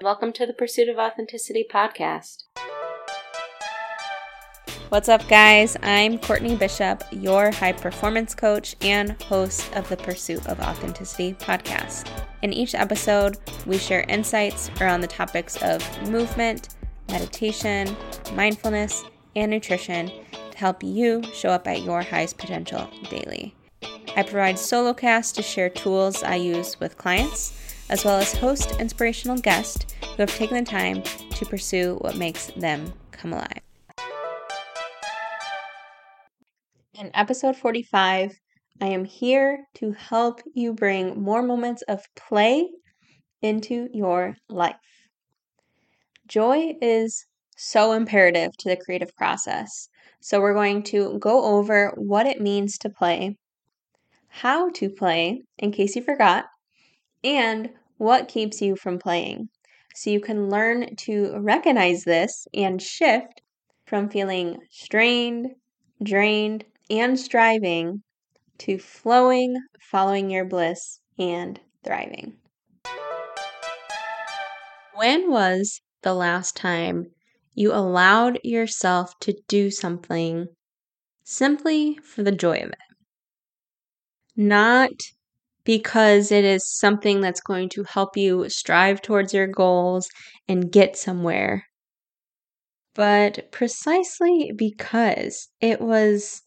Welcome to the Pursuit of Authenticity podcast. What's up, guys? I'm Courtney Bishop, your high performance coach and host of the Pursuit of Authenticity podcast. In each episode, we share insights around the topics of movement, meditation, mindfulness, and nutrition to help you show up at your highest potential daily. I provide solo casts to share tools I use with clients as well as host inspirational guests who have taken the time to pursue what makes them come alive. In episode 45, I am here to help you bring more moments of play into your life. Joy is so imperative to the creative process. So, we're going to go over what it means to play, how to play, in case you forgot, and what keeps you from playing. So you can learn to recognize this and shift from feeling strained, drained, and striving to flowing, following your bliss, and thriving. When was the last time you allowed yourself to do something simply for the joy of it? Not because it is something that's going to help you strive towards your goals and get somewhere. But precisely because it was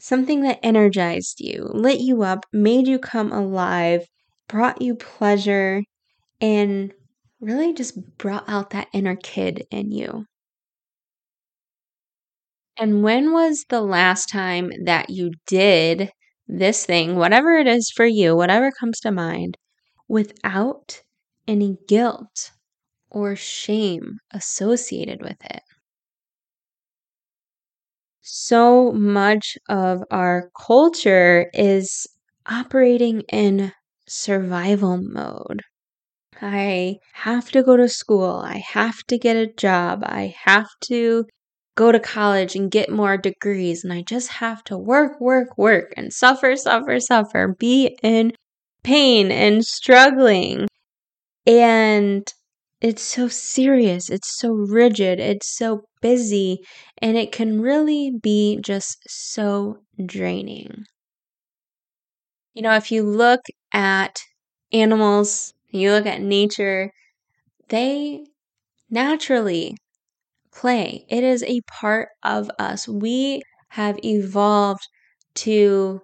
something that energized you, lit you up, made you come alive, brought you pleasure, and really just brought out that inner kid in you. And when was the last time that you did this thing, whatever it is for you, whatever comes to mind, without any guilt or shame associated with it. So much of our culture is operating in survival mode. I have to go to school. I have to get a job. I have to go to college and get more degrees. And I just have to work, work, work and suffer, suffer, suffer, be in pain and struggling. And it's so serious, it's so rigid, it's so busy, and it can really be just so draining. You know, if you look at animals, you look at nature, they naturally play. It is a part of us. We have evolved to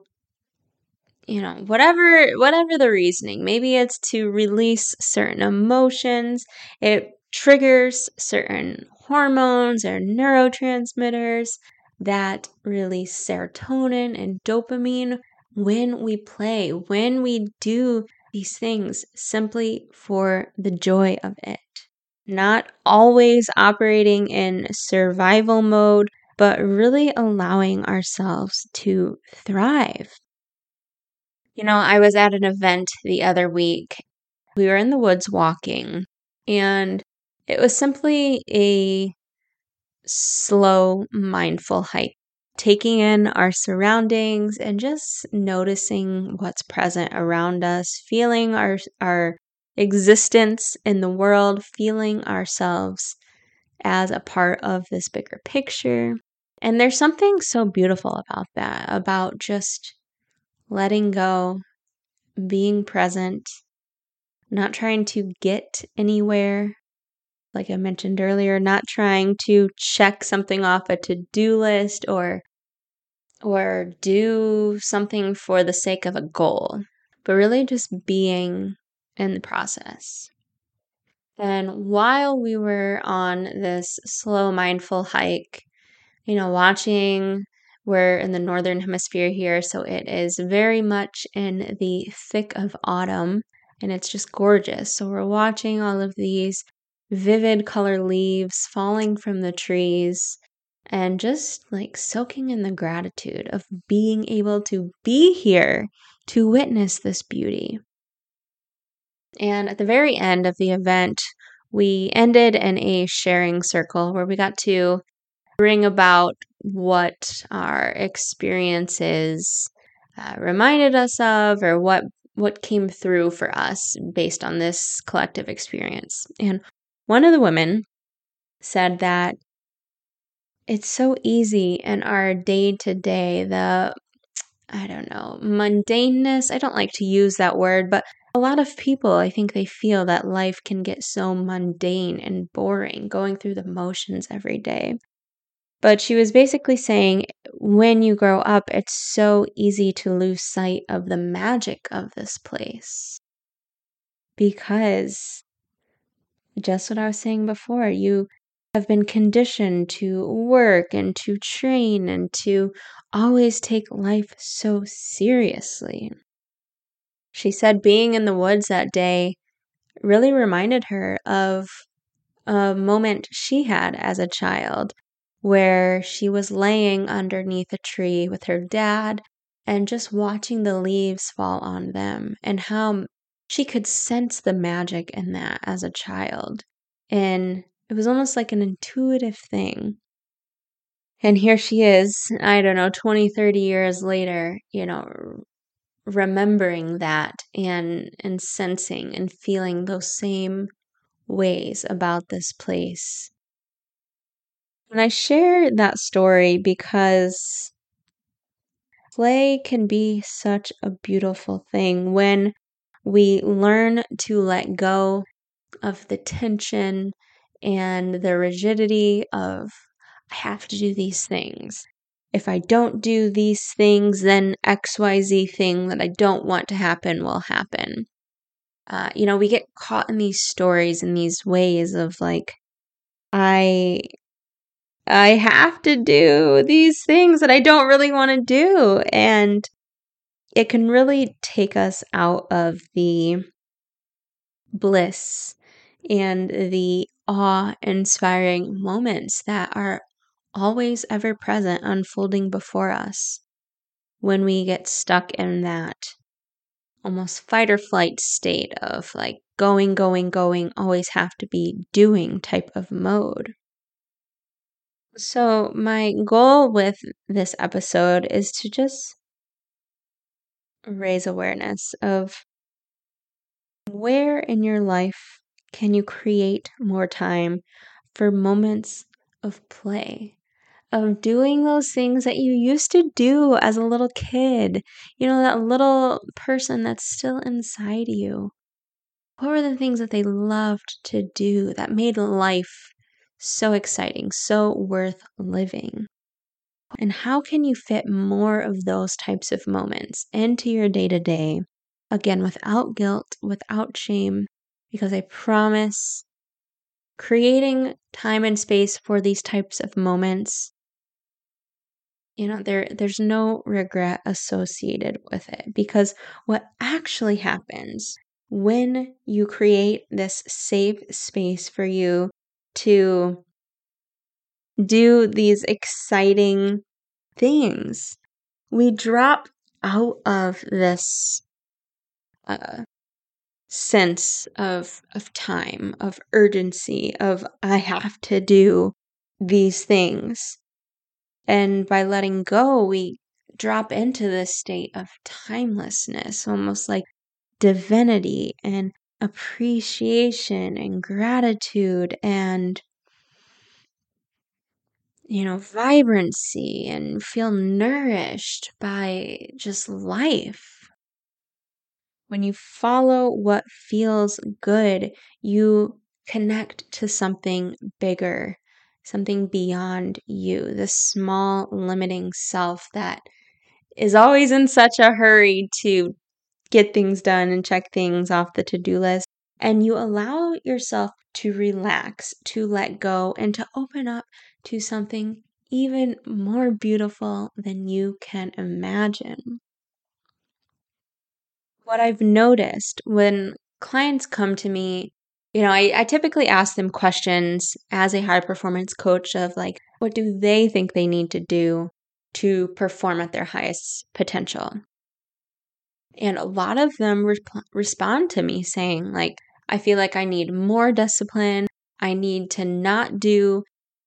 you know whatever whatever the reasoning maybe it's to release certain emotions it triggers certain hormones or neurotransmitters that release serotonin and dopamine when we play when we do these things simply for the joy of it not always operating in survival mode, but really allowing ourselves to thrive. You know, I was at an event the other week. We were in the woods walking, and it was simply a slow, mindful hike, taking in our surroundings and just noticing what's present around us, feeling our, our existence in the world, feeling ourselves as a part of this bigger picture. And there's something so beautiful about that, about just letting go, being present, not trying to get anywhere. Like I mentioned earlier, not trying to check something off a to-do list or or do something for the sake of a goal, but really just being in the process. Then, while we were on this slow, mindful hike, you know, watching, we're in the northern hemisphere here, so it is very much in the thick of autumn and it's just gorgeous. So, we're watching all of these vivid color leaves falling from the trees and just like soaking in the gratitude of being able to be here to witness this beauty. And at the very end of the event, we ended in a sharing circle where we got to bring about what our experiences uh, reminded us of or what what came through for us based on this collective experience. And one of the women said that it's so easy in our day to day, the I don't know, mundaneness. I don't like to use that word, but a lot of people, I think they feel that life can get so mundane and boring, going through the motions every day. But she was basically saying when you grow up, it's so easy to lose sight of the magic of this place. Because just what I was saying before, you have been conditioned to work and to train and to always take life so seriously. She said being in the woods that day really reminded her of a moment she had as a child where she was laying underneath a tree with her dad and just watching the leaves fall on them and how she could sense the magic in that as a child. And it was almost like an intuitive thing. And here she is, I don't know, 20, 30 years later, you know, remembering that and and sensing and feeling those same ways about this place. And I share that story because play can be such a beautiful thing when we learn to let go of the tension and the rigidity of I have to do these things. If I don't do these things, then XYZ thing that I don't want to happen will happen. Uh, you know, we get caught in these stories and these ways of like, I I have to do these things that I don't really want to do. And it can really take us out of the bliss and the awe inspiring moments that are always ever present unfolding before us when we get stuck in that almost fight or flight state of like going, going, going, always have to be doing type of mode. So, my goal with this episode is to just raise awareness of where in your life can you create more time for moments of play, of doing those things that you used to do as a little kid? You know, that little person that's still inside you. What were the things that they loved to do that made life so exciting, so worth living? And how can you fit more of those types of moments into your day to day? Again, without guilt, without shame, because I promise creating time and space for these types of moments you know there there's no regret associated with it because what actually happens when you create this safe space for you to do these exciting things we drop out of this uh, sense of of time, of urgency, of I have to do these things. And by letting go, we drop into this state of timelessness, almost like divinity and appreciation and gratitude and you know vibrancy and feel nourished by just life. When you follow what feels good, you connect to something bigger, something beyond you, the small limiting self that is always in such a hurry to get things done and check things off the to do list. And you allow yourself to relax, to let go, and to open up to something even more beautiful than you can imagine what I've noticed when clients come to me, you know, I, I typically ask them questions as a high performance coach of like, what do they think they need to do to perform at their highest potential? And a lot of them re- respond to me saying, like, I feel like I need more discipline. I need to not do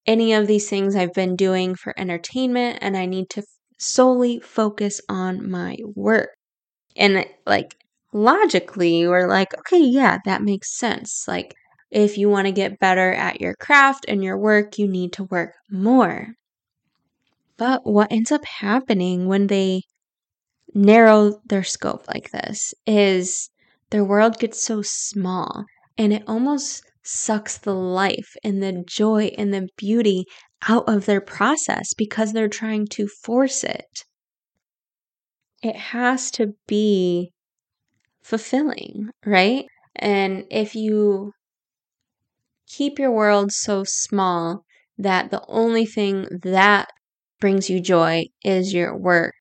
any of these things I've been doing for entertainment, and I need to solely focus on my work. And like logically we're like, okay, yeah, that makes sense. Like, if you want to get better at your craft and your work, you need to work more. But what ends up happening when they narrow their scope like this is their world gets so small and it almost sucks the life and the joy and the beauty out of their process because they're trying to force it. It has to be fulfilling, right? And if you keep your world so small that the only thing that brings you joy is your work,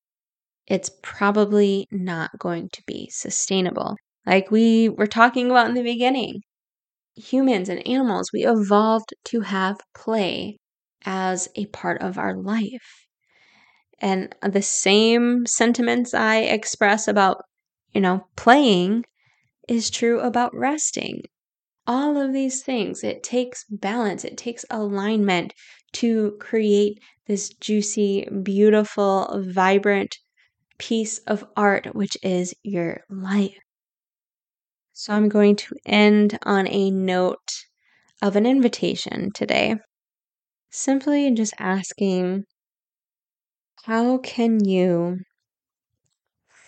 it's probably not going to be sustainable. Like we were talking about in the beginning, humans and animals, we evolved to have play as a part of our life. And the same sentiments I express about, you know, playing is true about resting. All of these things, it takes balance, it takes alignment to create this juicy, beautiful, vibrant piece of art, which is your life. So I'm going to end on a note of an invitation today. Simply just asking, how can you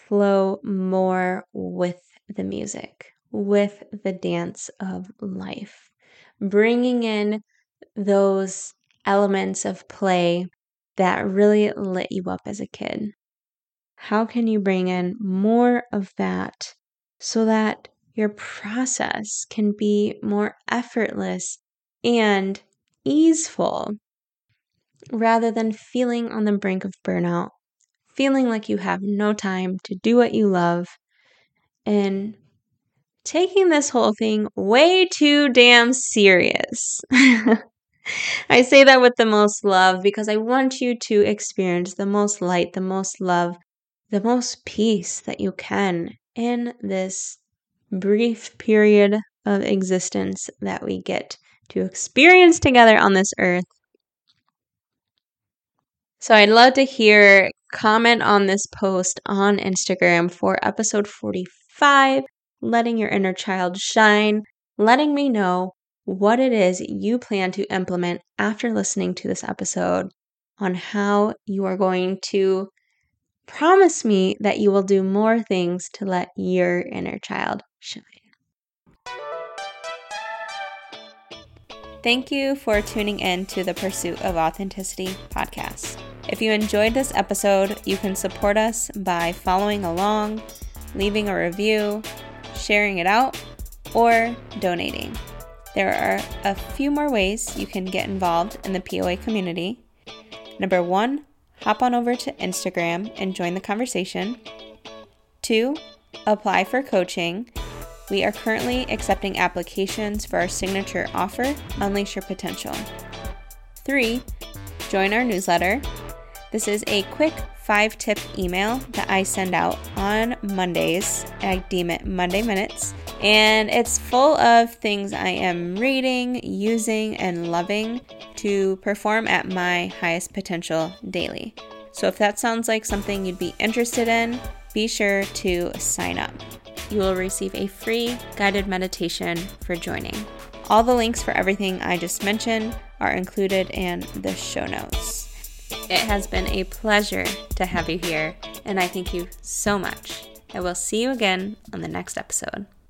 flow more with the music, with the dance of life? Bringing in those elements of play that really lit you up as a kid. How can you bring in more of that so that your process can be more effortless and easeful rather than feeling on the brink of burnout, feeling like you have no time to do what you love, and taking this whole thing way too damn serious. I say that with the most love because I want you to experience the most light, the most love, the most peace that you can in this brief period of existence that we get to experience together on this earth. So I'd love to hear comment on this post on Instagram for episode 45, letting your inner child shine, letting me know what it is you plan to implement after listening to this episode on how you are going to promise me that you will do more things to let your inner child shine. Thank you for tuning in to the Pursuit of Authenticity podcast. If you enjoyed this episode, you can support us by following along, leaving a review, sharing it out, or donating. There are a few more ways you can get involved in the POA community. Number one, hop on over to Instagram and join the conversation. Two, apply for coaching. We are currently accepting applications for our signature offer, Unleash Your Potential. Three, join our newsletter. This is a quick five tip email that I send out on Mondays. I deem it Monday Minutes. And it's full of things I am reading, using, and loving to perform at my highest potential daily. So if that sounds like something you'd be interested in, be sure to sign up. You will receive a free guided meditation for joining. All the links for everything I just mentioned are included in the show notes. It has been a pleasure to have you here, and I thank you so much. I will see you again on the next episode.